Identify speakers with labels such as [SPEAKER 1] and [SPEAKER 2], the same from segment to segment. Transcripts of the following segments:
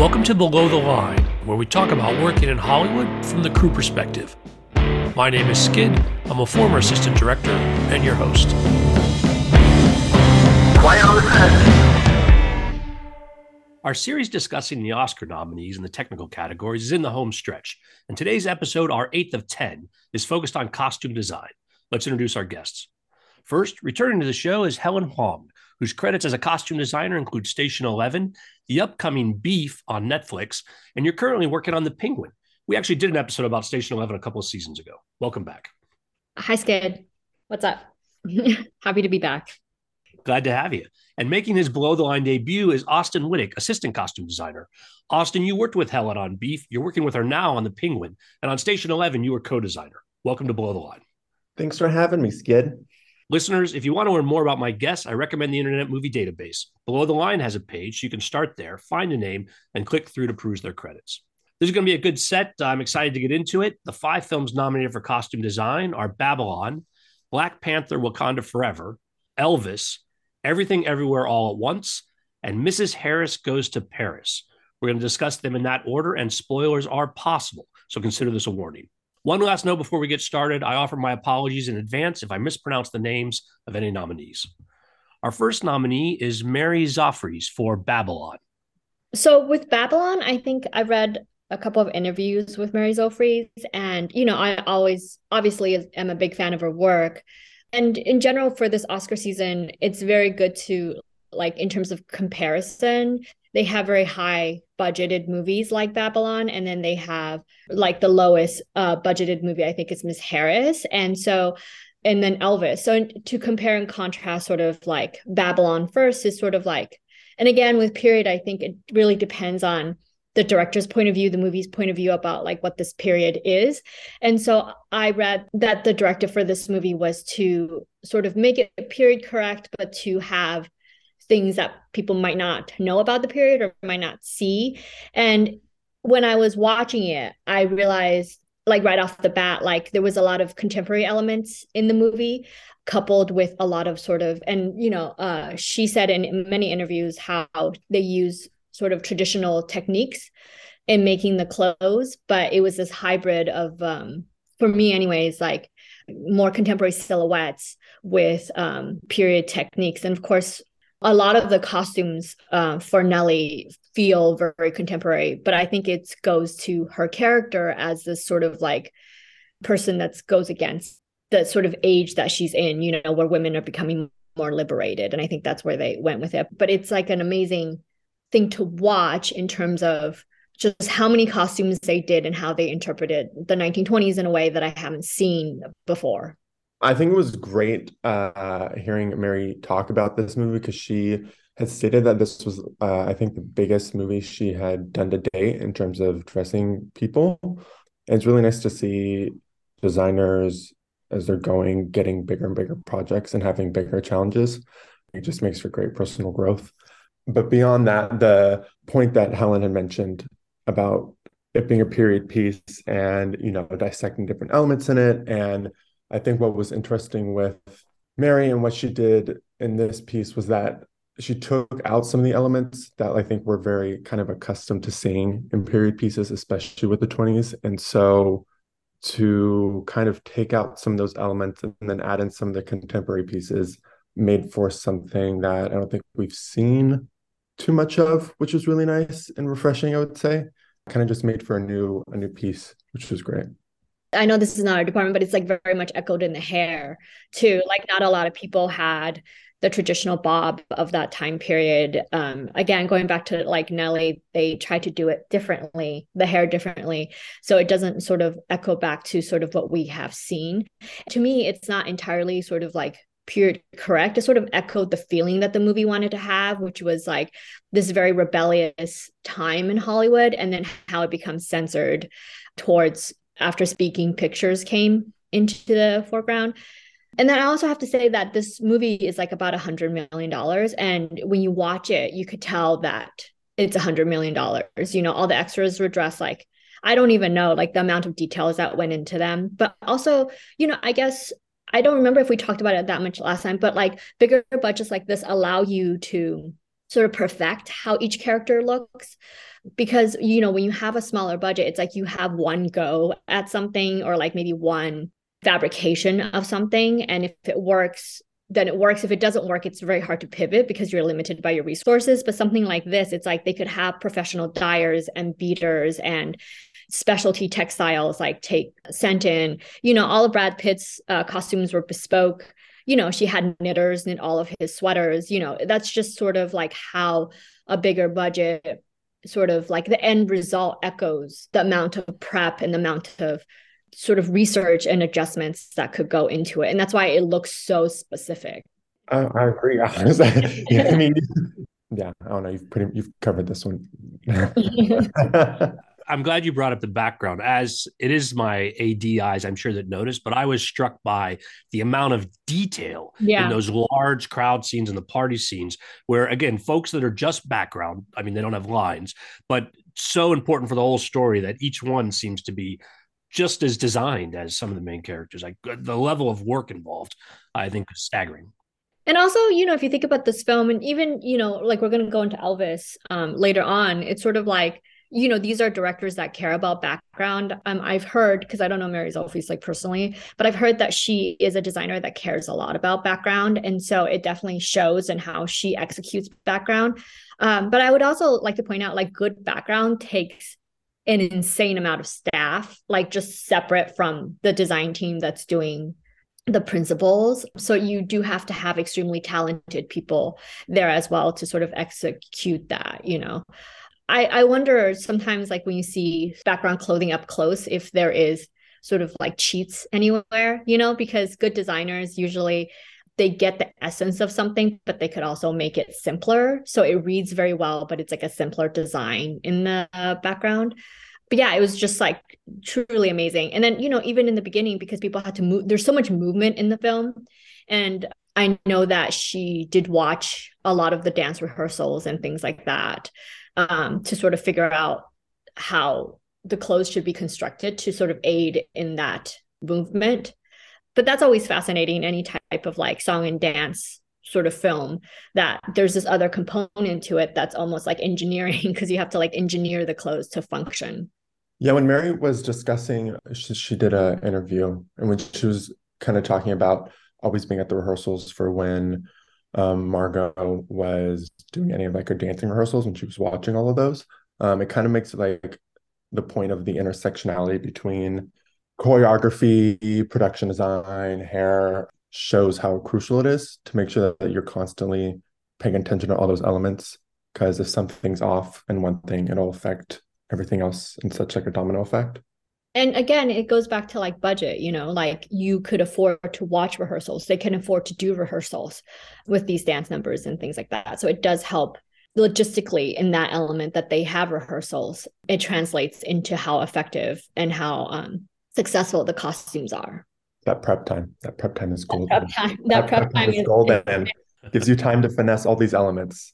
[SPEAKER 1] Welcome to Below the Line, where we talk about working in Hollywood from the crew perspective. My name is Skid. I'm a former assistant director and your host.
[SPEAKER 2] Quiet on the set.
[SPEAKER 1] Our series discussing the Oscar nominees in the technical categories is in the home stretch, and today's episode, our eighth of 10, is focused on costume design. Let's introduce our guests. First, returning to the show is Helen Huang, whose credits as a costume designer include Station 11, the upcoming Beef on Netflix, and you're currently working on The Penguin. We actually did an episode about Station 11 a couple of seasons ago. Welcome back.
[SPEAKER 3] Hi, Skid. What's up? Happy to be back.
[SPEAKER 1] Glad to have you. And making his below the line debut is Austin Wittick, assistant costume designer. Austin, you worked with Helen on Beef. You're working with her now on The Penguin. And on Station 11, you were co designer. Welcome to Below the Line.
[SPEAKER 4] Thanks for having me, Skid.
[SPEAKER 1] Listeners, if you want to learn more about my guests, I recommend the Internet Movie Database. Below the line has a page. You can start there, find a name, and click through to peruse their credits. This is going to be a good set. I'm excited to get into it. The five films nominated for costume design are Babylon, Black Panther Wakanda Forever, Elvis, Everything Everywhere All at Once, and Mrs. Harris Goes to Paris. We're going to discuss them in that order, and spoilers are possible. So consider this a warning. One last note before we get started I offer my apologies in advance if I mispronounce the names of any nominees. Our first nominee is Mary Zophres for Babylon.
[SPEAKER 3] So with Babylon, I think I read a couple of interviews with Mary Zophres, and you know, I always obviously am a big fan of her work. And in general, for this Oscar season, it's very good to like in terms of comparison they have very high budgeted movies like Babylon, and then they have like the lowest uh, budgeted movie, I think is Miss Harris. And so, and then Elvis. So to compare and contrast, sort of like Babylon first is sort of like, and again, with period, I think it really depends on the director's point of view, the movie's point of view about like what this period is. And so I read that the directive for this movie was to sort of make it period correct, but to have things that people might not know about the period or might not see. And when I was watching it, I realized like right off the bat like there was a lot of contemporary elements in the movie coupled with a lot of sort of and you know uh, she said in many interviews how they use sort of traditional techniques in making the clothes but it was this hybrid of um, for me anyways like more contemporary silhouettes with um, period techniques and of course a lot of the costumes uh, for Nellie feel very contemporary, but I think it goes to her character as this sort of like person that goes against the sort of age that she's in, you know, where women are becoming more liberated. And I think that's where they went with it. But it's like an amazing thing to watch in terms of just how many costumes they did and how they interpreted the 1920s in a way that I haven't seen before.
[SPEAKER 4] I think it was great uh, hearing Mary talk about this movie because she had stated that this was, uh, I think, the biggest movie she had done to date in terms of dressing people. And it's really nice to see designers as they're going getting bigger and bigger projects and having bigger challenges. It just makes for great personal growth. But beyond that, the point that Helen had mentioned about it being a period piece and you know dissecting different elements in it and I think what was interesting with Mary and what she did in this piece was that she took out some of the elements that I think we're very kind of accustomed to seeing in period pieces, especially with the 20s. And so to kind of take out some of those elements and then add in some of the contemporary pieces made for something that I don't think we've seen too much of, which was really nice and refreshing, I would say. Kind of just made for a new a new piece, which was great.
[SPEAKER 3] I know this is not our department, but it's like very much echoed in the hair too. Like not a lot of people had the traditional bob of that time period. Um, again, going back to like Nelly, they tried to do it differently, the hair differently. So it doesn't sort of echo back to sort of what we have seen. To me, it's not entirely sort of like period correct. It sort of echoed the feeling that the movie wanted to have, which was like this very rebellious time in Hollywood, and then how it becomes censored towards after speaking pictures came into the foreground. And then I also have to say that this movie is like about a hundred million dollars. And when you watch it, you could tell that it's a hundred million dollars. You know, all the extras were dressed like I don't even know like the amount of details that went into them. But also, you know, I guess I don't remember if we talked about it that much last time, but like bigger budgets like this allow you to sort of perfect how each character looks because you know when you have a smaller budget it's like you have one go at something or like maybe one fabrication of something. And if it works then it works. If it doesn't work it's very hard to pivot because you're limited by your resources. But something like this it's like they could have professional dyers and beaders and specialty textiles like take sent in. You know all of brad pitt's uh, costumes were bespoke you know she had knitters knit all of his sweaters you know that's just sort of like how a bigger budget sort of like the end result echoes the amount of prep and the amount of sort of research and adjustments that could go into it and that's why it looks so specific
[SPEAKER 4] I, I agree. yeah, I mean, yeah, I don't know. You've pretty you've covered this one.
[SPEAKER 1] I'm glad you brought up the background, as it is my AD eyes, I'm sure that noticed, but I was struck by the amount of detail
[SPEAKER 3] Yeah.
[SPEAKER 1] in those large crowd scenes and the party scenes, where again, folks that are just background, I mean, they don't have lines, but so important for the whole story that each one seems to be just as designed as some of the main characters. Like the level of work involved, I think is staggering.
[SPEAKER 3] And also, you know, if you think about this film, and even, you know, like we're going to go into Elvis um, later on, it's sort of like, you know, these are directors that care about background. Um, I've heard, because I don't know Mary Zophres like personally, but I've heard that she is a designer that cares a lot about background. And so it definitely shows in how she executes background. Um, but I would also like to point out like good background takes an insane amount of staff, like just separate from the design team that's doing the principles. So you do have to have extremely talented people there as well to sort of execute that, you know. I, I wonder sometimes like when you see background clothing up close if there is sort of like cheats anywhere, you know, because good designers usually they get the essence of something, but they could also make it simpler. So it reads very well, but it's like a simpler design in the background but yeah, it was just like truly amazing. And then, you know, even in the beginning, because people had to move, there's so much movement in the film. And I know that she did watch a lot of the dance rehearsals and things like that um, to sort of figure out how the clothes should be constructed to sort of aid in that movement. But that's always fascinating, any type of like song and dance sort of film that there's this other component to it that's almost like engineering because you have to like engineer the clothes to function.
[SPEAKER 4] Yeah, when Mary was discussing, she, she did an interview, and when she was kind of talking about always being at the rehearsals for when um, Margot was doing any of like her dancing rehearsals and she was watching all of those, um, it kind of makes like the point of the intersectionality between choreography, production design, hair shows how crucial it is to make sure that you're constantly paying attention to all those elements. Because if something's off in one thing, it'll affect everything else in such like a domino effect.
[SPEAKER 3] And again, it goes back to like budget, you know, like you could afford to watch rehearsals. They can afford to do rehearsals with these dance numbers and things like that. So it does help logistically in that element that they have rehearsals. It translates into how effective and how um, successful the costumes are.
[SPEAKER 4] That prep time, that prep time is golden.
[SPEAKER 3] Prep time, that prep time is
[SPEAKER 4] golden. Gives you time to finesse all these elements.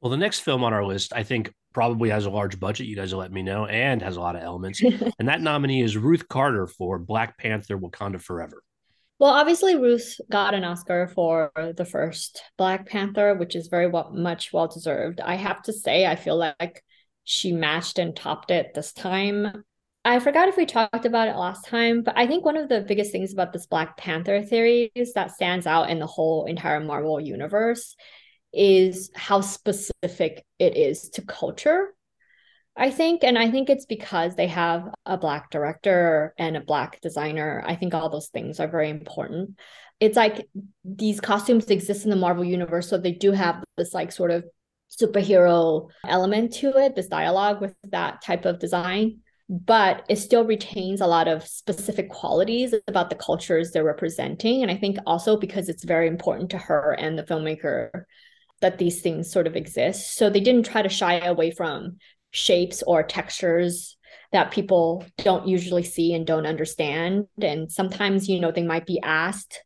[SPEAKER 1] Well, the next film on our list, I think, probably has a large budget. You guys will let me know, and has a lot of elements. and that nominee is Ruth Carter for Black Panther: Wakanda Forever.
[SPEAKER 3] Well, obviously, Ruth got an Oscar for the first Black Panther, which is very well, much well deserved. I have to say, I feel like she matched and topped it this time. I forgot if we talked about it last time, but I think one of the biggest things about this Black Panther theory is that stands out in the whole entire Marvel universe is how specific it is to culture. I think, and I think it's because they have a black director and a black designer. I think all those things are very important. It's like these costumes exist in the Marvel universe, so they do have this like sort of superhero element to it, this dialogue with that type of design, but it still retains a lot of specific qualities about the cultures they're representing. And I think also because it's very important to her and the filmmaker that these things sort of exist. So they didn't try to shy away from shapes or textures that people don't usually see and don't understand. And sometimes, you know, they might be asked,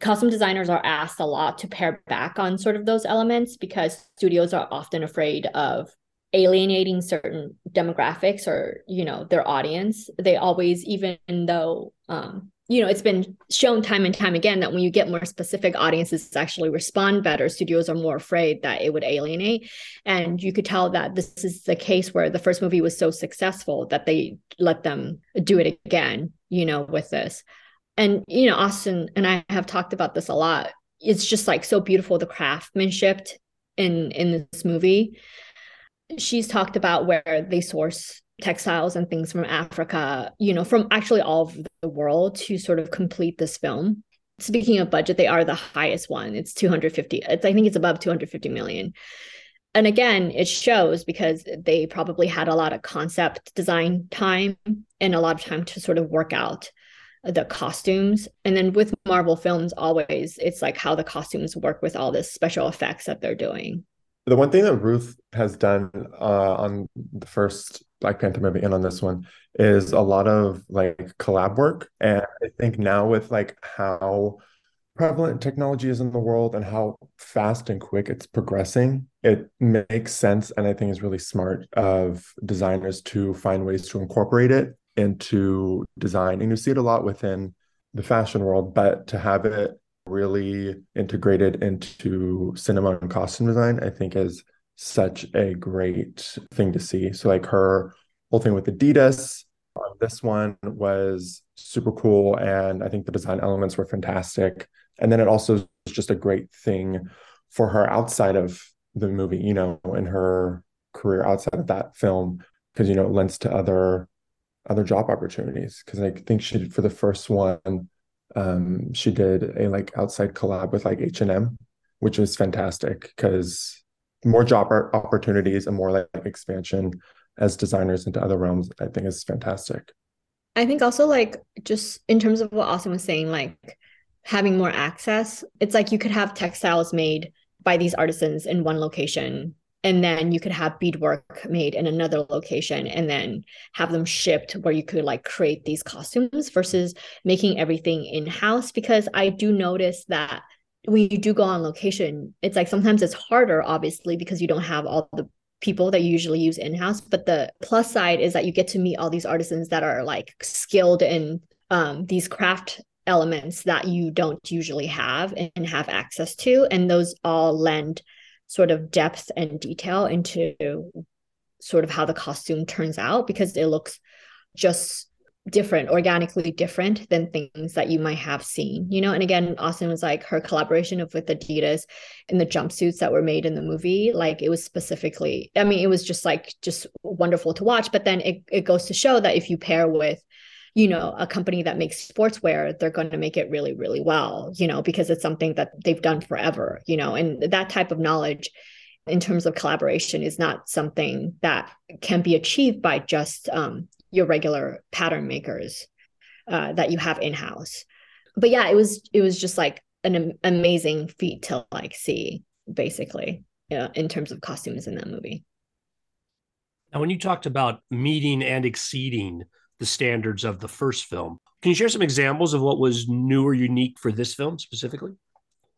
[SPEAKER 3] custom designers are asked a lot to pare back on sort of those elements because studios are often afraid of alienating certain demographics or, you know, their audience. They always, even though um, you know, it's been shown time and time again that when you get more specific audiences actually respond better, studios are more afraid that it would alienate. And you could tell that this is the case where the first movie was so successful that they let them do it again, you know, with this. And, you know, Austin and I have talked about this a lot. It's just like so beautiful, the craftsmanship in in this movie. She's talked about where they source textiles and things from Africa, you know, from actually all of the world to sort of complete this film. Speaking of budget, they are the highest one. It's 250. It's I think it's above 250 million. And again, it shows because they probably had a lot of concept design time and a lot of time to sort of work out the costumes. And then with Marvel films, always it's like how the costumes work with all this special effects that they're doing.
[SPEAKER 4] The one thing that Ruth has done uh, on the first Black Panther movie and on this one is mm-hmm. a lot of like collab work. And I think now with like how prevalent technology is in the world and how fast and quick it's progressing, it makes sense and I think is really smart of designers to find ways to incorporate it into design. And you see it a lot within the fashion world, but to have it really integrated into cinema and costume design, I think is such a great thing to see. So like her whole thing with Adidas on this one was super cool. And I think the design elements were fantastic. And then it also is just a great thing for her outside of the movie, you know, in her career outside of that film, because you know, it lends to other other job opportunities. Cause I think she did for the first one, um, she did a like outside collab with like H&M, which was fantastic because more job opportunities and more like expansion as designers into other realms, I think is fantastic.
[SPEAKER 3] I think also like just in terms of what Austin was saying, like having more access, it's like you could have textiles made by these artisans in one location and then you could have beadwork made in another location and then have them shipped where you could like create these costumes versus making everything in house because i do notice that when you do go on location it's like sometimes it's harder obviously because you don't have all the people that you usually use in house but the plus side is that you get to meet all these artisans that are like skilled in um, these craft elements that you don't usually have and have access to and those all lend sort of depth and detail into sort of how the costume turns out because it looks just different organically different than things that you might have seen you know? And again austin was like her collaboration of with adidas and the jumpsuits that were made in the movie like it was specifically i mean it was just like just wonderful to watch but then it, it goes to show that if you pair with you know a company that makes sportswear they're going to make it really really well you know because it's something that they've done forever you know? And that type of knowledge in terms of collaboration is not something that can be achieved by just um, your regular pattern makers uh, that you have in house but yeah it was it was just like an amazing feat to like see basically uh, in terms of costumes in that movie
[SPEAKER 1] now when you talked about meeting and exceeding the standards of the first film. Can you share some examples of what was new or unique for this film specifically?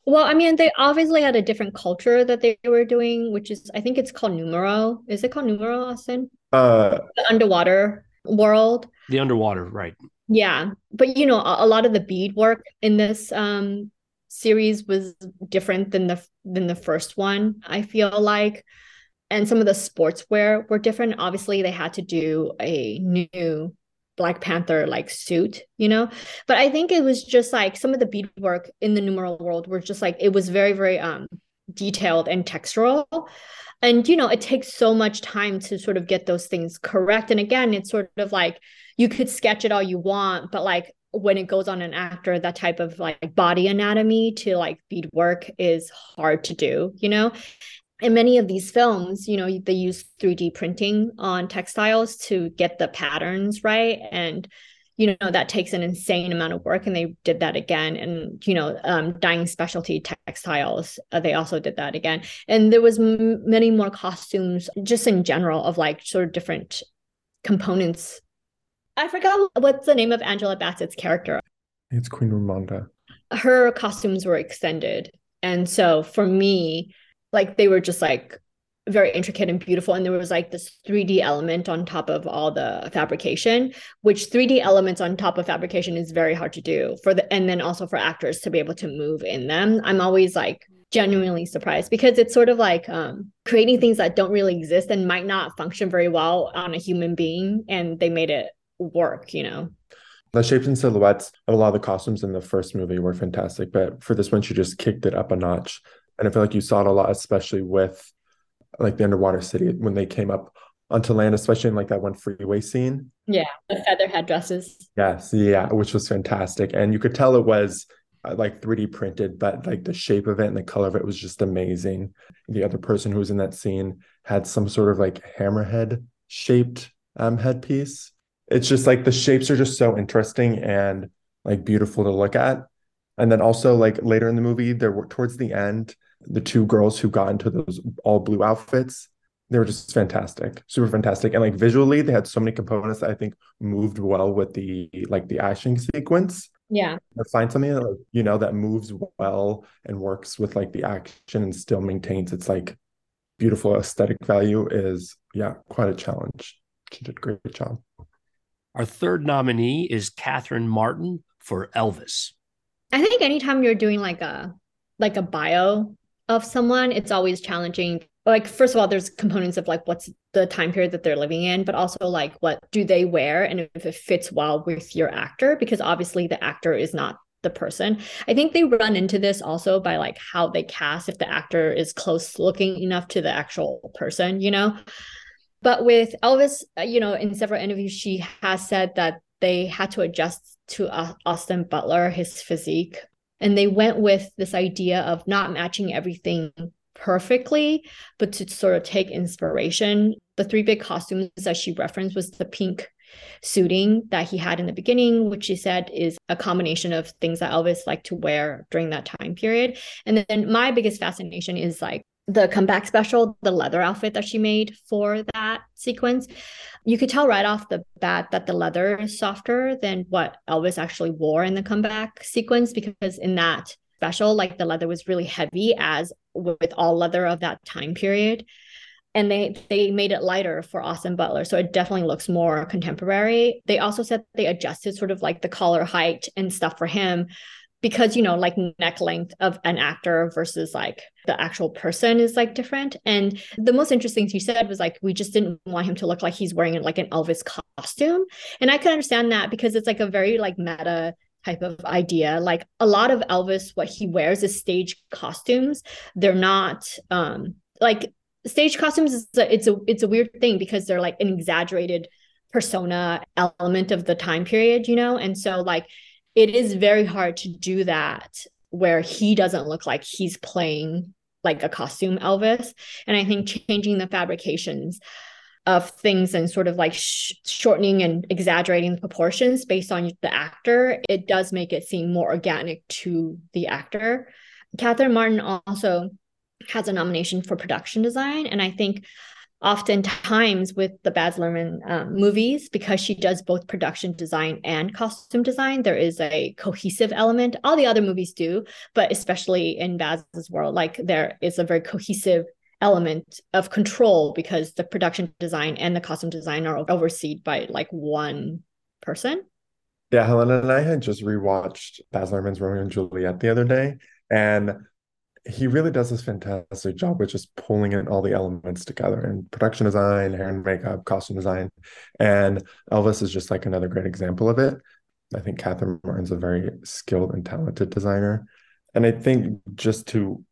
[SPEAKER 3] Well, I mean, they obviously had a different culture that they were doing, which is I think it's called Numero. Is it called Numero, Austin?
[SPEAKER 4] Uh
[SPEAKER 3] the underwater world.
[SPEAKER 1] The underwater, right.
[SPEAKER 3] Yeah. But you know, a, a lot of the bead work in this um series was different than the than the first one, I feel like. And some of the sportswear were different. Obviously, they had to do a new Black Panther like suit, you know. But I think it was just like some of the beadwork in the numeral world were just like it was very very um detailed and textural. And you know, it takes so much time to sort of get those things correct. And again, it's sort of like you could sketch it all you want, but like when it goes on an actor, that type of like body anatomy to like bead work is hard to do, you know? in many of these films, you know, they use 3D printing on textiles to get the patterns right. And, you know, that takes an insane amount of work. And they did that again. And, you know, um, dyeing specialty textiles, uh, they also did that again. And there was m- many more costumes just in general of like sort of different components. I forgot what's the name of Angela Bassett's character.
[SPEAKER 4] It's Queen Ramonda.
[SPEAKER 3] Her costumes were extended. And so for me, like they were just like very intricate and beautiful and there was like this 3d element on top of all the fabrication which 3d elements on top of fabrication is very hard to do for the and then also for actors to be able to move in them. I'm always like genuinely surprised because it's sort of like um, creating things that don't really exist and might not function very well on a human being and they made it work you know?
[SPEAKER 4] The shapes and silhouettes of a lot of the costumes in the first movie were fantastic but for this one she just kicked it up a notch. And i feel like you saw it a lot especially with like the underwater city when they came up onto land, especially in like that one freeway scene.
[SPEAKER 3] Yeah, the feather headdresses.
[SPEAKER 4] Yes, yeah, which was fantastic, and you could tell it was uh, like 3D printed, but like the shape of it and the color of it was just amazing. The other person who was in that scene had some sort of like hammerhead shaped um, headpiece. It's just like the shapes are just so interesting and like beautiful to look at. And then also like later in the movie, there were towards the end, the two girls who got into those all blue outfits they were just fantastic super fantastic. And like visually they had so many components that i think moved well with the like the action sequence.
[SPEAKER 3] Yeah.
[SPEAKER 4] Find something that like, you know that moves well and works with like the action and still maintains its like beautiful aesthetic value is yeah quite a challenge. She did a great job.
[SPEAKER 1] Our third nominee is catherine martin for elvis.
[SPEAKER 3] I think anytime you're doing like a like a bio of someone, it's always challenging. Like, first of all, there's components of like what's the time period that they're living in, but also like what do they wear and if it fits well with your actor, because obviously the actor is not the person. I think they run into this also by like how they cast if the actor is close looking enough to the actual person, you know? But with Elvis, uh, you know, in several interviews, she has said that they had to adjust to uh, Austin Butler, his physique, and they went with this idea of not matching everything perfectly, but to sort of take inspiration. The three big costumes that she referenced was the pink suiting that he had in the beginning, which she said is a combination of things that Elvis liked to wear during that time period. And then my biggest fascination is like the comeback special, the leather outfit that she made for that sequence, you could tell right off the bat that the leather is softer than what Elvis actually wore in the comeback sequence because in that special, like the leather was really heavy as with all leather of that time period. And they they made it lighter for Austin Butler. So it definitely looks more contemporary. They also said they adjusted sort of like the collar height and stuff for him because you know like neck length of an actor versus like the actual person is like different. And the most interesting thing he said was like we just didn't want him to look like he's wearing like an elvis costume. And i can understand that because it's like a very like meta type of idea. Like a lot of elvis what he wears is stage costumes. They're not um like stage costumes is a, it's a it's a weird thing because they're like an exaggerated persona element of the time period you know? And so like it is very hard to do that where he doesn't look like he's playing like a costume Elvis. And I think changing the fabrications of things and sort of like sh- shortening and exaggerating the proportions based on the actor, it does make it seem more organic to the actor. Catherine Martin also has a nomination for production design. And I think oftentimes with the Baz Luhrmann um, movies, because she does both production design and costume design, there is a cohesive element. All the other movies do, but especially in Baz's world, like there is a very cohesive element of control because the production design and the costume design are overseen by like one person.
[SPEAKER 4] Yeah, Helena and I had just rewatched Baz Luhrmann's Romeo and Juliet the other day, and he really does this fantastic job with just pulling in all the elements together and production design, hair and makeup, costume design. And Elvis is just like another great example of it. I think Catherine Martin's a very skilled and talented designer. And I think just to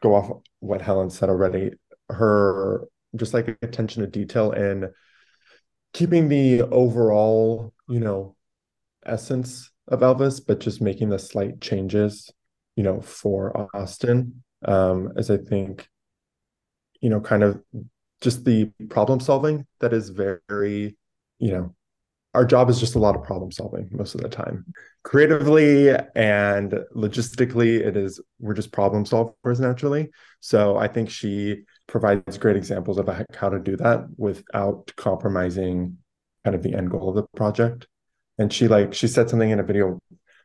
[SPEAKER 4] go off what Helen said already, her just like attention to detail and keeping the overall, you know, essence of Elvis, but just making the slight changes you know, for Austin, um, as I think, you know, kind of just the problem solving that is very, you know, our job is just a lot of problem solving most of the time. Creatively and logistically, it is we're just problem solvers naturally. So I think she provides great examples of how to do that without compromising kind of the end goal of the project. And she like she said something in a video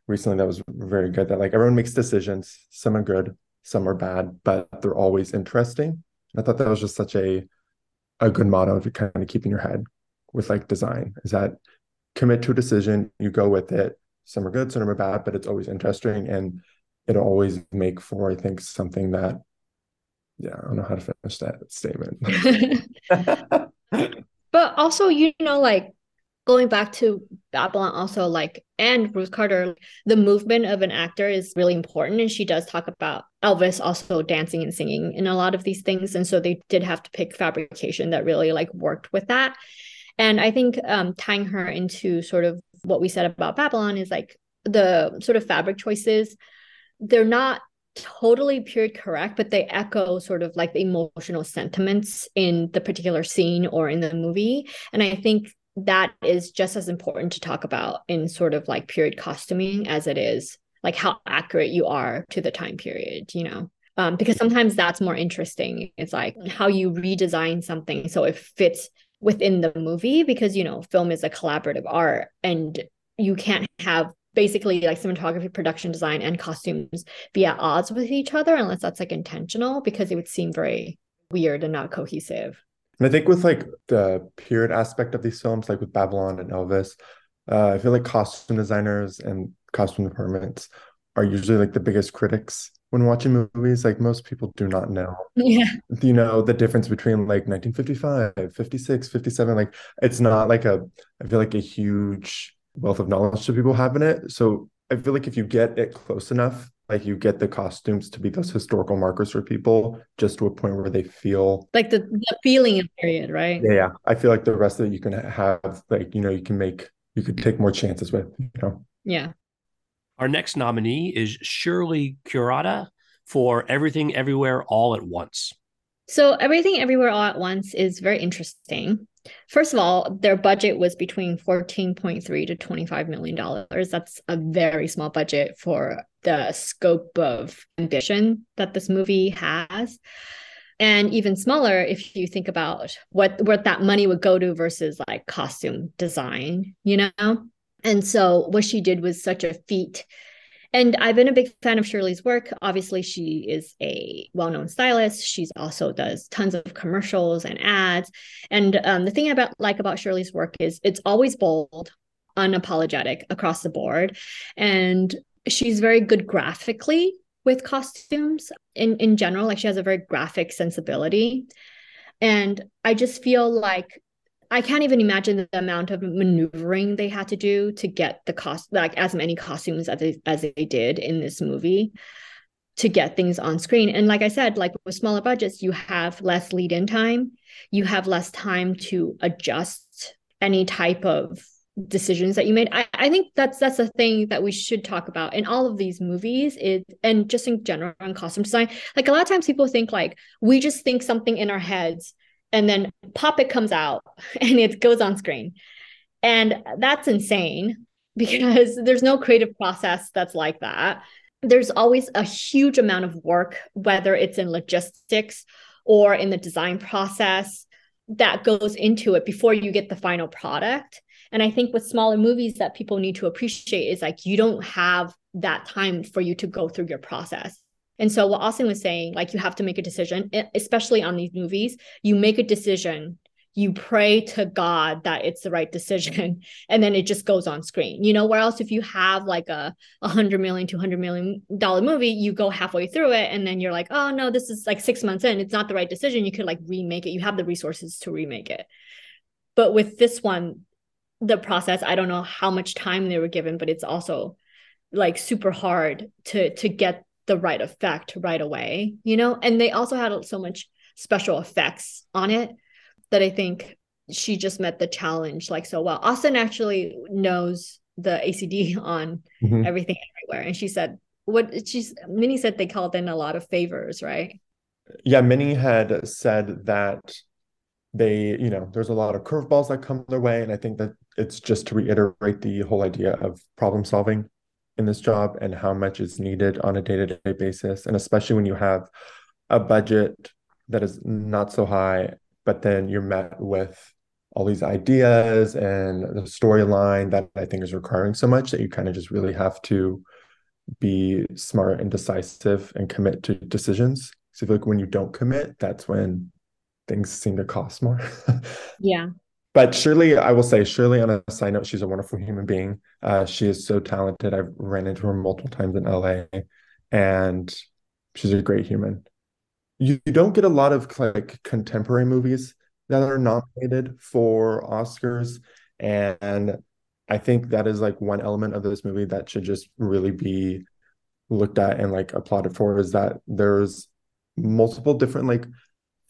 [SPEAKER 4] recently that was very good that like everyone makes decisions some are good some are bad but they're always interesting I thought that was just such a a good motto to kind of keep in your head with like design is that commit to a decision, you go with it. Some are good, some are bad, but it's always interesting and it'll always make for, I think, something that yeah, I don't know how to finish that statement.
[SPEAKER 3] but also, you know, like going back to Babylon, also like and Ruth Carter, the movement of an actor is really important. And she does talk about Elvis also dancing and singing in a lot of these things. And so they did have to pick fabrication that really like worked with that. And I think um, tying her into sort of what we said about Babylon is like the sort of fabric choices, they're not totally period correct, but they echo sort of like the emotional sentiments in the particular scene or in the movie. And I think that is just as important to talk about in sort of like period costuming as it is like how accurate you are to the time period, you know. Um, because sometimes that's more interesting. It's like how you redesign something so it fits within the movie because you know film is a collaborative art and you can't have basically like cinematography production design and costumes be at odds with each other unless that's like intentional because it would seem very weird and not cohesive
[SPEAKER 4] and I think with like the period aspect of these films, like with Babylon and Elvis, uh, I feel like costume designers and costume departments are usually like the biggest critics when watching movies. Like most people do not know,
[SPEAKER 3] yeah,
[SPEAKER 4] you know, the difference between like 1955, 56, 57. Like it's not like a, I feel like a huge wealth of knowledge that people have in it. So I feel like if you get it close enough, like you get the costumes to be those historical markers for people just to a point where they feel
[SPEAKER 3] like the, the feeling of period right?
[SPEAKER 4] Yeah, yeah. I feel like the rest of it you can have like you know you can make you could take more chances with you know?
[SPEAKER 3] Yeah.
[SPEAKER 1] Our next nominee is shirley kurata for everything everywhere all at once
[SPEAKER 3] so everything everywhere all at once is very interesting First of all, their budget was between 14.3 to 25 million dollars. That's a very small budget for the scope of ambition that this movie has. And even smaller if you think about what what that money would go to versus like costume design, you know? And so what she did was such a feat and I've been a big fan of Shirley's work. Obviously, she is a well-known stylist. She's also does tons of commercials and ads. And um, the thing about like about Shirley's work is it's always bold, unapologetic across the board, and she's very good graphically with costumes in in general. Like she has a very graphic sensibility, and I just feel like I can't even imagine the amount of maneuvering they had to do to get the cost like as many costumes as they, as they did in this movie to get things on screen. And like I said, like with smaller budgets, you have less lead in time, you have less time to adjust any type of decisions that you made. I, I think that's that's a thing that we should talk about in all of these movies is and just in general on costume design. Like a lot of times people think like we just think something in our heads and then pop it comes out and it goes on screen. And that's insane because there's no creative process that's like that. There's always a huge amount of work whether it's in logistics or in the design process that goes into it before you get the final product. And i think with smaller movies that people need to appreciate is like you don't have that time for you to go through your process and so what Austin was saying, like you have to make a decision, especially on these movies, you make a decision, you pray to God that it's the right decision, and then it just goes on screen. You know, where else if you have like a a hundred million, two hundred million dollar movie, you go halfway through it, and then you're like, oh no, this is like six months in, it's not the right decision. You could like remake it. You have the resources to remake it. But with this one, the process, I don't know how much time they were given, but it's also like super hard to to get the right effect right away, you know? And they also had so much special effects on it that I think she just met the challenge like so well. Austin actually knows the ACD on mm-hmm. everything everywhere. And she said, what she's Minnie said they called in a lot of favors, right?
[SPEAKER 4] Yeah, Minnie had said that they, you know, there's a lot of curveballs that come their way. And I think that it's just to reiterate the whole idea of problem solving in this job and how much is needed on a day-to-day basis and especially when you have a budget that is not so high but then you're met with all these ideas and the storyline that I think is requiring so much that you kind of just really have to be smart and decisive and commit to decisions. So I feel like when you don't commit, that's when things seem to cost more.
[SPEAKER 3] Yeah.
[SPEAKER 4] But Shirley, I will say, Shirley, on a side note, she's a wonderful human being. Uh, she is so talented. I've ran into her multiple times in LA, and she's a great human. You, you don't get a lot of like contemporary movies that are nominated for Oscars, and I think that is like one element of this movie that should just really be looked at and like applauded for is that there's multiple different like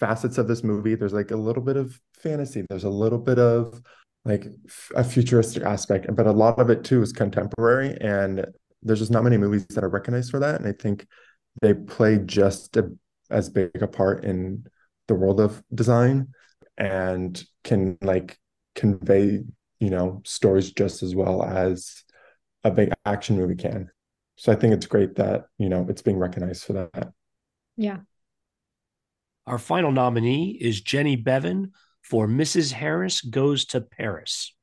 [SPEAKER 4] facets of this movie. There's like a little bit of fantasy, there's a little bit of like a futuristic aspect, but a lot of it too is contemporary. And there's just not many movies that are recognized for that. And I think they play just a, as big a part in the world of design and can like convey, you know, stories just as well as a big action movie can. So I think it's great that, you know, it's being recognized for that.
[SPEAKER 3] Yeah.
[SPEAKER 1] Our final nominee is Jenny Beavan for Mrs. Harris Goes to Paris.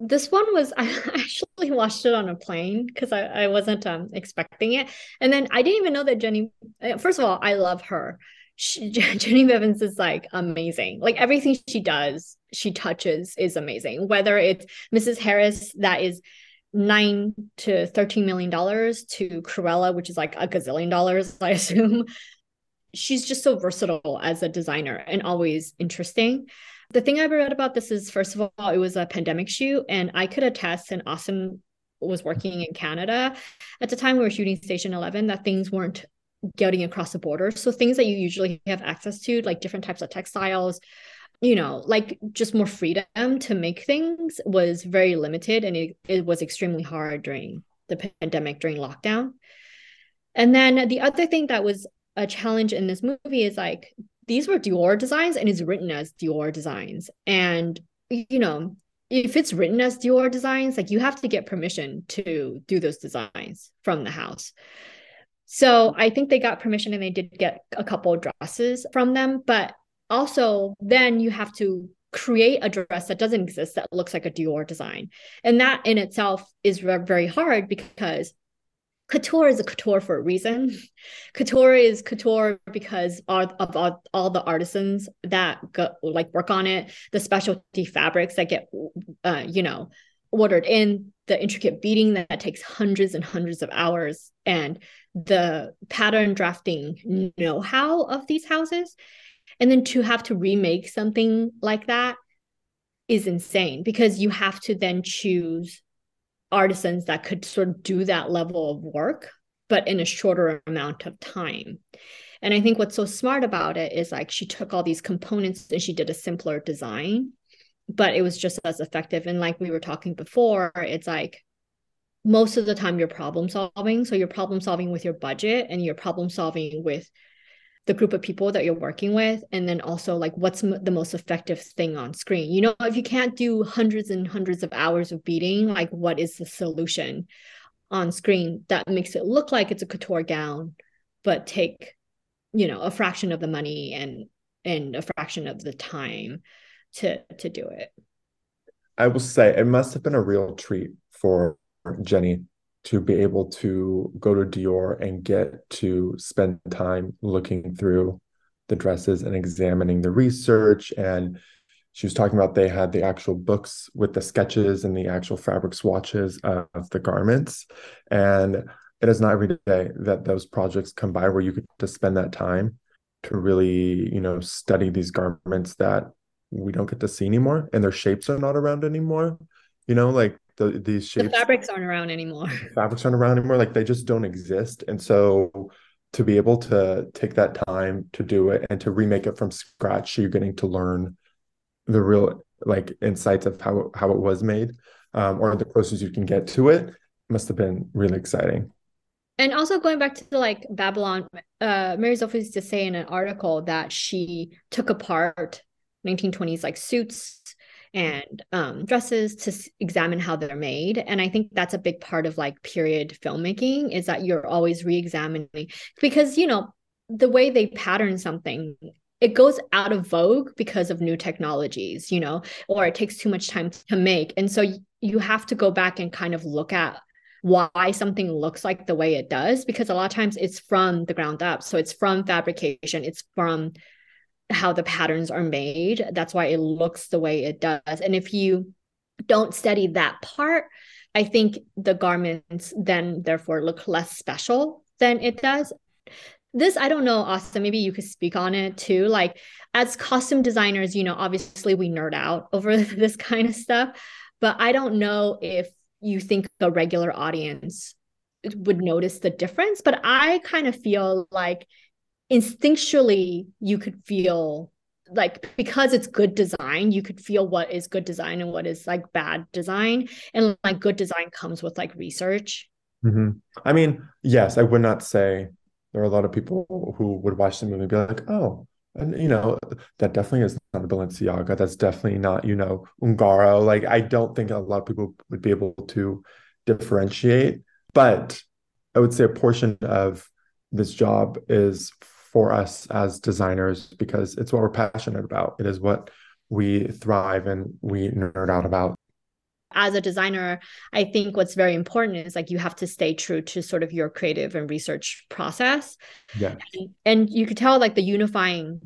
[SPEAKER 3] This one was I actually watched it on a plane because I, I wasn't um expecting it. And then I didn't even know that Jenny uh, first of all, I love her. She, Jenny Beavans is like amazing. Like everything she does, she touches is amazing. Whether it's Mrs. Harris that is nine to 13 million dollars to Cruella, which is like a gazillion dollars, I assume. She's just so versatile as a designer and always interesting. The thing I read about this is, first of all, it was a pandemic shoot, and I could attest, and Austin was working in Canada at the time we were shooting Station 11, that things weren't getting across the border. So things that you usually have access to, like different types of textiles, you know, like just more freedom to make things was very limited and it, it was extremely hard during the pandemic, during lockdown. And then the other thing that was a challenge in this movie is like these were Dior designs and it's written as Dior designs. And, you know, if it's written as Dior designs, like you have to get permission to do those designs from the house. So I think they got permission and they did get a couple dresses from them. But also, then you have to create a dress that doesn't exist that looks like a Dior design. And that in itself is very hard because couture is a couture for a reason. couture is couture because of, of all, all, the artisans that go, like work on it, the specialty fabrics that get, uh, you know, ordered in, the intricate beading that takes hundreds and hundreds of hours, and the pattern drafting know-how of these houses. And then to have to remake something like that is insane because you have to then choose artisans that could sort of do that level of work, but in a shorter amount of time. And I think what's so smart about it is like she took all these components and she did a simpler design, but it was just as effective. And like we were talking before, it's like most of the time you're problem solving. So you're problem solving with your budget and you're problem solving with the group of people that you're working with and then also like what's m- the most effective thing on screen? You know if you can't do hundreds and hundreds of hours of beading like what is the solution on screen that makes it look like it's a couture gown but take you know a fraction of the money and and a fraction of the time to to do it?
[SPEAKER 4] I will say it must have been a real treat for jenny to be able to go to Dior and get to spend time looking through the dresses and examining the research. And she was talking about they had the actual books with the sketches and the actual fabric swatches of the garments. And it is not every day that those projects come by where you get to spend that time to really, you know, study these garments that we don't get to see anymore and their shapes are not around anymore. You know, like the, these shapes.
[SPEAKER 3] The fabrics aren't around anymore.
[SPEAKER 4] Fabrics aren't around anymore. Like they just don't exist. And so to be able to take that time to do it and to remake it from scratch, you're getting to learn the real like insights of how how it was made, um, or the closest you can get to it. Must have been really exciting.
[SPEAKER 3] And also going back to like Babylon, uh, Mary Zophres used to say in an article that she took apart 1920s like suits and um, dresses to s- examine how they're made. And I think that's a big part of like period filmmaking is that you're always re-examining because you know the way they pattern something it goes out of vogue because of new technologies you know or it takes too much time to make and so you have to go back and kind of look at why something looks like the way it does because a lot of times it's from the ground up so it's from fabrication it's from how the patterns are made. That's why it looks the way it does. And if you don't study that part i think the garments then therefore look less special than it does. This i don't know austin maybe you could speak on it too. Like as costume designers you know obviously we nerd out over this kind of stuff but i don't know if you think a regular audience would notice the difference but i kind of feel like instinctually you could feel like because it's good design you could feel what is good design and what is like bad design. And like good design comes with like research.
[SPEAKER 4] Mm-hmm. i mean yes i would not say there are a lot of people who would watch the movie and be like oh and you know that definitely is not a balenciaga. That's definitely not you know ungaro. Like i don't think a lot of people would be able to differentiate. But i would say a portion of this job is for us as designers because it's what we're passionate about. It is what we thrive and we nerd out about.
[SPEAKER 3] As a designer, I think what's very important is like you have to stay true to sort of your creative and research process.
[SPEAKER 4] Yeah.
[SPEAKER 3] And, and you could tell like the unifying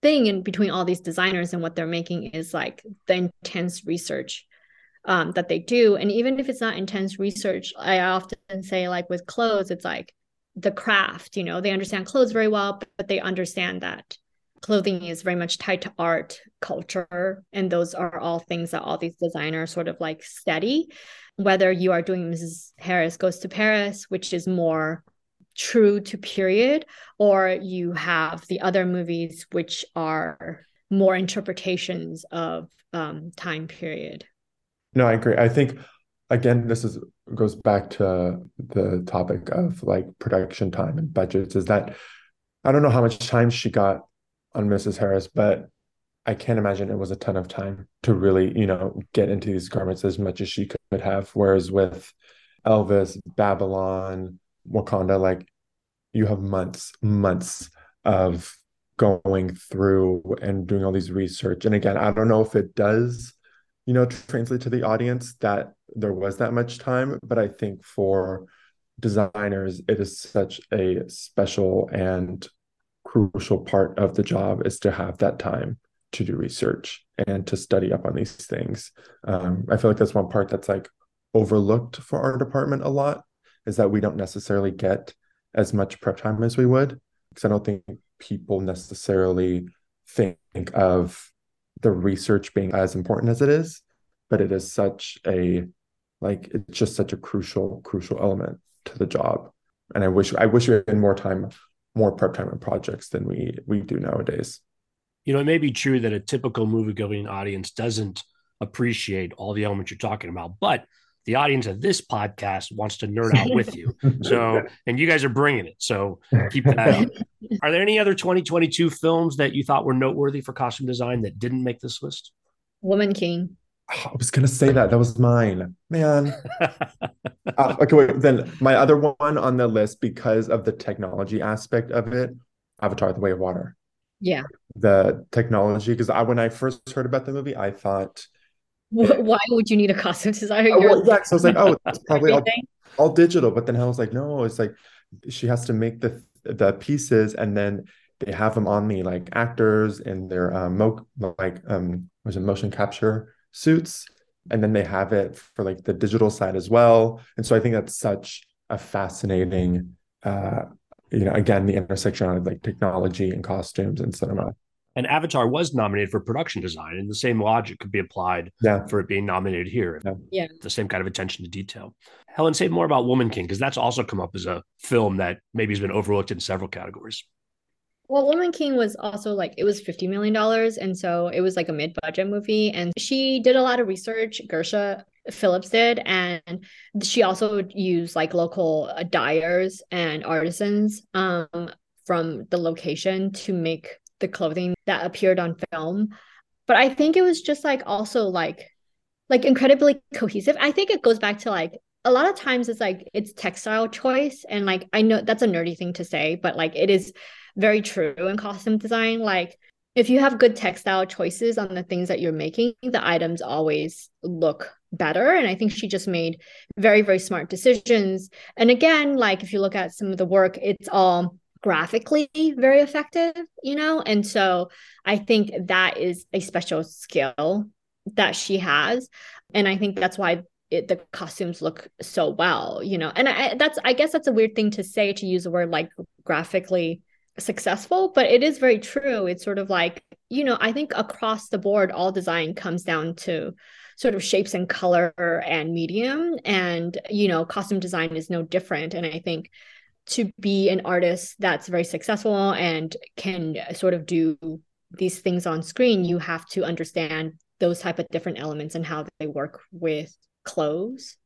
[SPEAKER 3] thing in between all these designers and what they're making is like the intense research um, that they do. And even if it's not intense research, I often say like with clothes, it's like the craft you know they understand clothes very well but they understand that clothing is very much tied to art culture and those are all things that all these designers sort of like study. Whether you are doing mrs harris goes to paris which is more true to period or you have the other movies which are more interpretations of um, time period.
[SPEAKER 4] No i agree. I think again this is goes back to the topic of like production time and budgets is that I don't know how much time she got on Mrs. Harris, but I can't imagine it was a ton of time to really, you know, get into these garments as much as she could have. Whereas with Elvis, Babylon, Wakanda, like you have months, months of going through and doing all these research. And again, I don't know if it does, you know, translate to the audience that there was that much time but i think for designers it is such a special and crucial part of the job is to have that time to do research and to study up on these things. Um, i feel like that's one part that's like overlooked for our department a lot is that we don't necessarily get as much prep time as we would because i don't think people necessarily think of the research being as important as it is but it is such a like it's just such a crucial crucial element to the job. And i wish i wish we had more time more prep time on projects than we we do nowadays.
[SPEAKER 1] You know it may be true that a typical movie going audience doesn't appreciate all the elements you're talking about but the audience of this podcast wants to nerd out with you. So and you guys are bringing it. So keep that up. Are there any other 2022 films that you thought were noteworthy for costume design that didn't make this list?
[SPEAKER 3] Woman king
[SPEAKER 4] I was gonna say that. That was mine, man. uh, okay, wait. Then my other one on the list because of the technology aspect of it, Avatar: The Way of Water.
[SPEAKER 3] Yeah.
[SPEAKER 4] The technology, because I when I first heard about the movie, I thought,
[SPEAKER 3] why would you need a costume designer?
[SPEAKER 4] Oh, well, yeah, so I was like, oh, it's probably all, all digital. But then I was like, no, it's like she has to make the the pieces and then they have them on me like actors and their um mo- like um was it motion capture suits and then they have it for like the digital side as well. And so i think that's such a fascinating uh you know again the intersection of like technology and costumes and cinema.
[SPEAKER 1] And avatar was nominated for production design and the same logic could be applied
[SPEAKER 4] yeah.
[SPEAKER 1] for it being nominated here
[SPEAKER 3] yeah. yeah.
[SPEAKER 1] the same kind of attention to detail. Helen say more about woman king because that's also come up as a film that maybe has been overlooked in several categories
[SPEAKER 3] well, Woman King was also like it was fifty million dollars, and so it was like a mid-budget movie. And she did a lot of research. Gersha Phillips did, and she also used like local uh, dyers and artisans um, from the location to make the clothing that appeared on film. But I think it was just like also like like incredibly cohesive. I think it goes back to like a lot of times it's like it's textile choice, and like I know that's a nerdy thing to say, but like it is very true in costume design. Like if you have good textile choices on the things that you're making, the items always look better. And I think she just made very, very smart decisions. And again, like if you look at some of the work, it's all graphically very effective, you know? And so I think that is a special skill that she has. And I think that's why it, the costumes look so well, you know? And I, that's, I guess that's a weird thing to say to use a word like graphically successful, but it is very true. It's sort of like, you know, I think across the board, all design comes down to sort of shapes and color and medium. And, you know, costume design is no different. And I think to be an artist that's very successful and can sort of do these things on screen, you have to understand those type of different elements and how they work with clothes.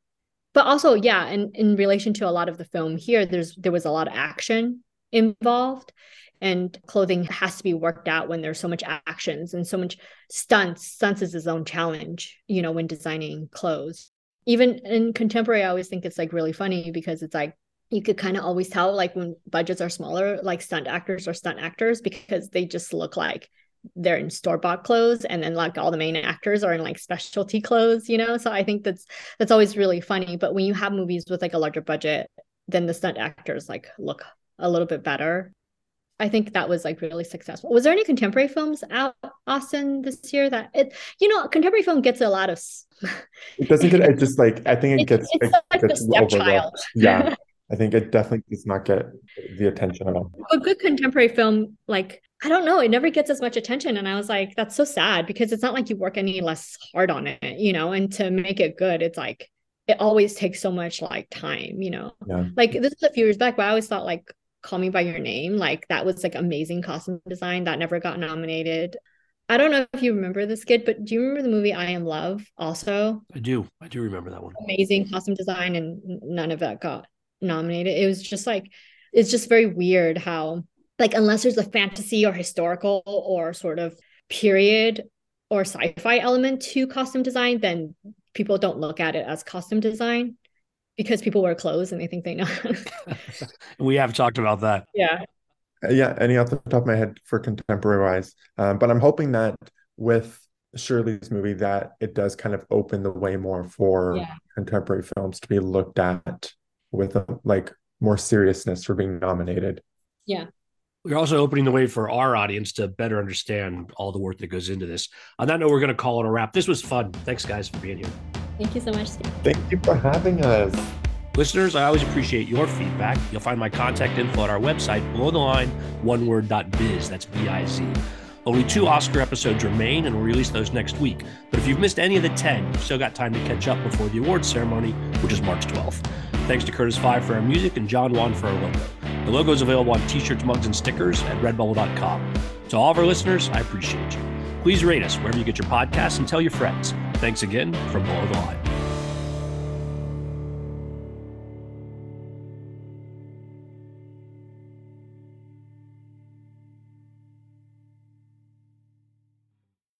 [SPEAKER 3] But also, yeah, and in relation to a lot of the film here, there's there was a lot of action involved and clothing has to be worked out when there's so much actions and so much stunts. Stunts is his own challenge you know when designing clothes. Even in contemporary i always think it's like really funny because it's like you could kind of always tell like when budgets are smaller like stunt actors or stunt actors because they just look like they're in store bought clothes and then like all the main actors are in like specialty clothes you know? So i think that's that's always really funny. But when you have movies with like a larger budget then the stunt actors like look a little bit better. I think that was like really successful. Was there any contemporary films out Austin this year that it you know contemporary film gets a lot of
[SPEAKER 4] it doesn't get it just like I think it gets it's it like gets overlooked. Yeah. I think it definitely does not get the attention at all.
[SPEAKER 3] A good contemporary film, like I don't know, it never gets as much attention. And I was like, that's so sad because it's not like you work any less hard on it, you know, and to make it good, it's like it always takes so much like time, you know.
[SPEAKER 4] Yeah.
[SPEAKER 3] Like this is a few years back, but I always thought like Call Me by Your Name. Like that was like amazing costume design that never got nominated. I don't know if you remember this kid, but do you remember the movie I Am Love also?
[SPEAKER 1] I do. I do remember that one.
[SPEAKER 3] Amazing costume design and none of that got nominated. It was just like it's just very weird how like unless there's a fantasy or historical or sort of period or sci-fi element to costume design, then people don't look at it as costume design because people wear clothes and they think they know.
[SPEAKER 1] we have talked about that.
[SPEAKER 3] Yeah.
[SPEAKER 4] Uh, yeah. Any off the top of my head for contemporary wise. Um, but I'm hoping that with Shirley's movie that it does kind of open the way more for yeah. contemporary films to be looked at with a, like more seriousness for being nominated.
[SPEAKER 3] Yeah.
[SPEAKER 1] We're also opening the way for our audience to better understand all the work that goes into this. On that note, we're going to call it a wrap. This was fun. Thanks, guys, for being here.
[SPEAKER 3] Thank you so much.
[SPEAKER 4] Thank you for having us.
[SPEAKER 1] Listeners, I always appreciate your feedback. You'll find my contact info at our website, below the line, oneword.biz. That's B I Z. Only two Oscar episodes remain, and we'll release those next week. But if you've missed any of the 10, you've still got time to catch up before the awards ceremony, which is March 12th. Thanks to Curtis Five for our music and John Wan for our logo. The logo is available on t shirts, mugs, and stickers at redbubble.com. To all of our listeners, I appreciate you. Please rate us wherever you get your podcasts and tell your friends. Thanks again from Below the Line.